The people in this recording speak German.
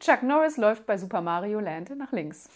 Chuck Norris läuft bei Super Mario Land nach links.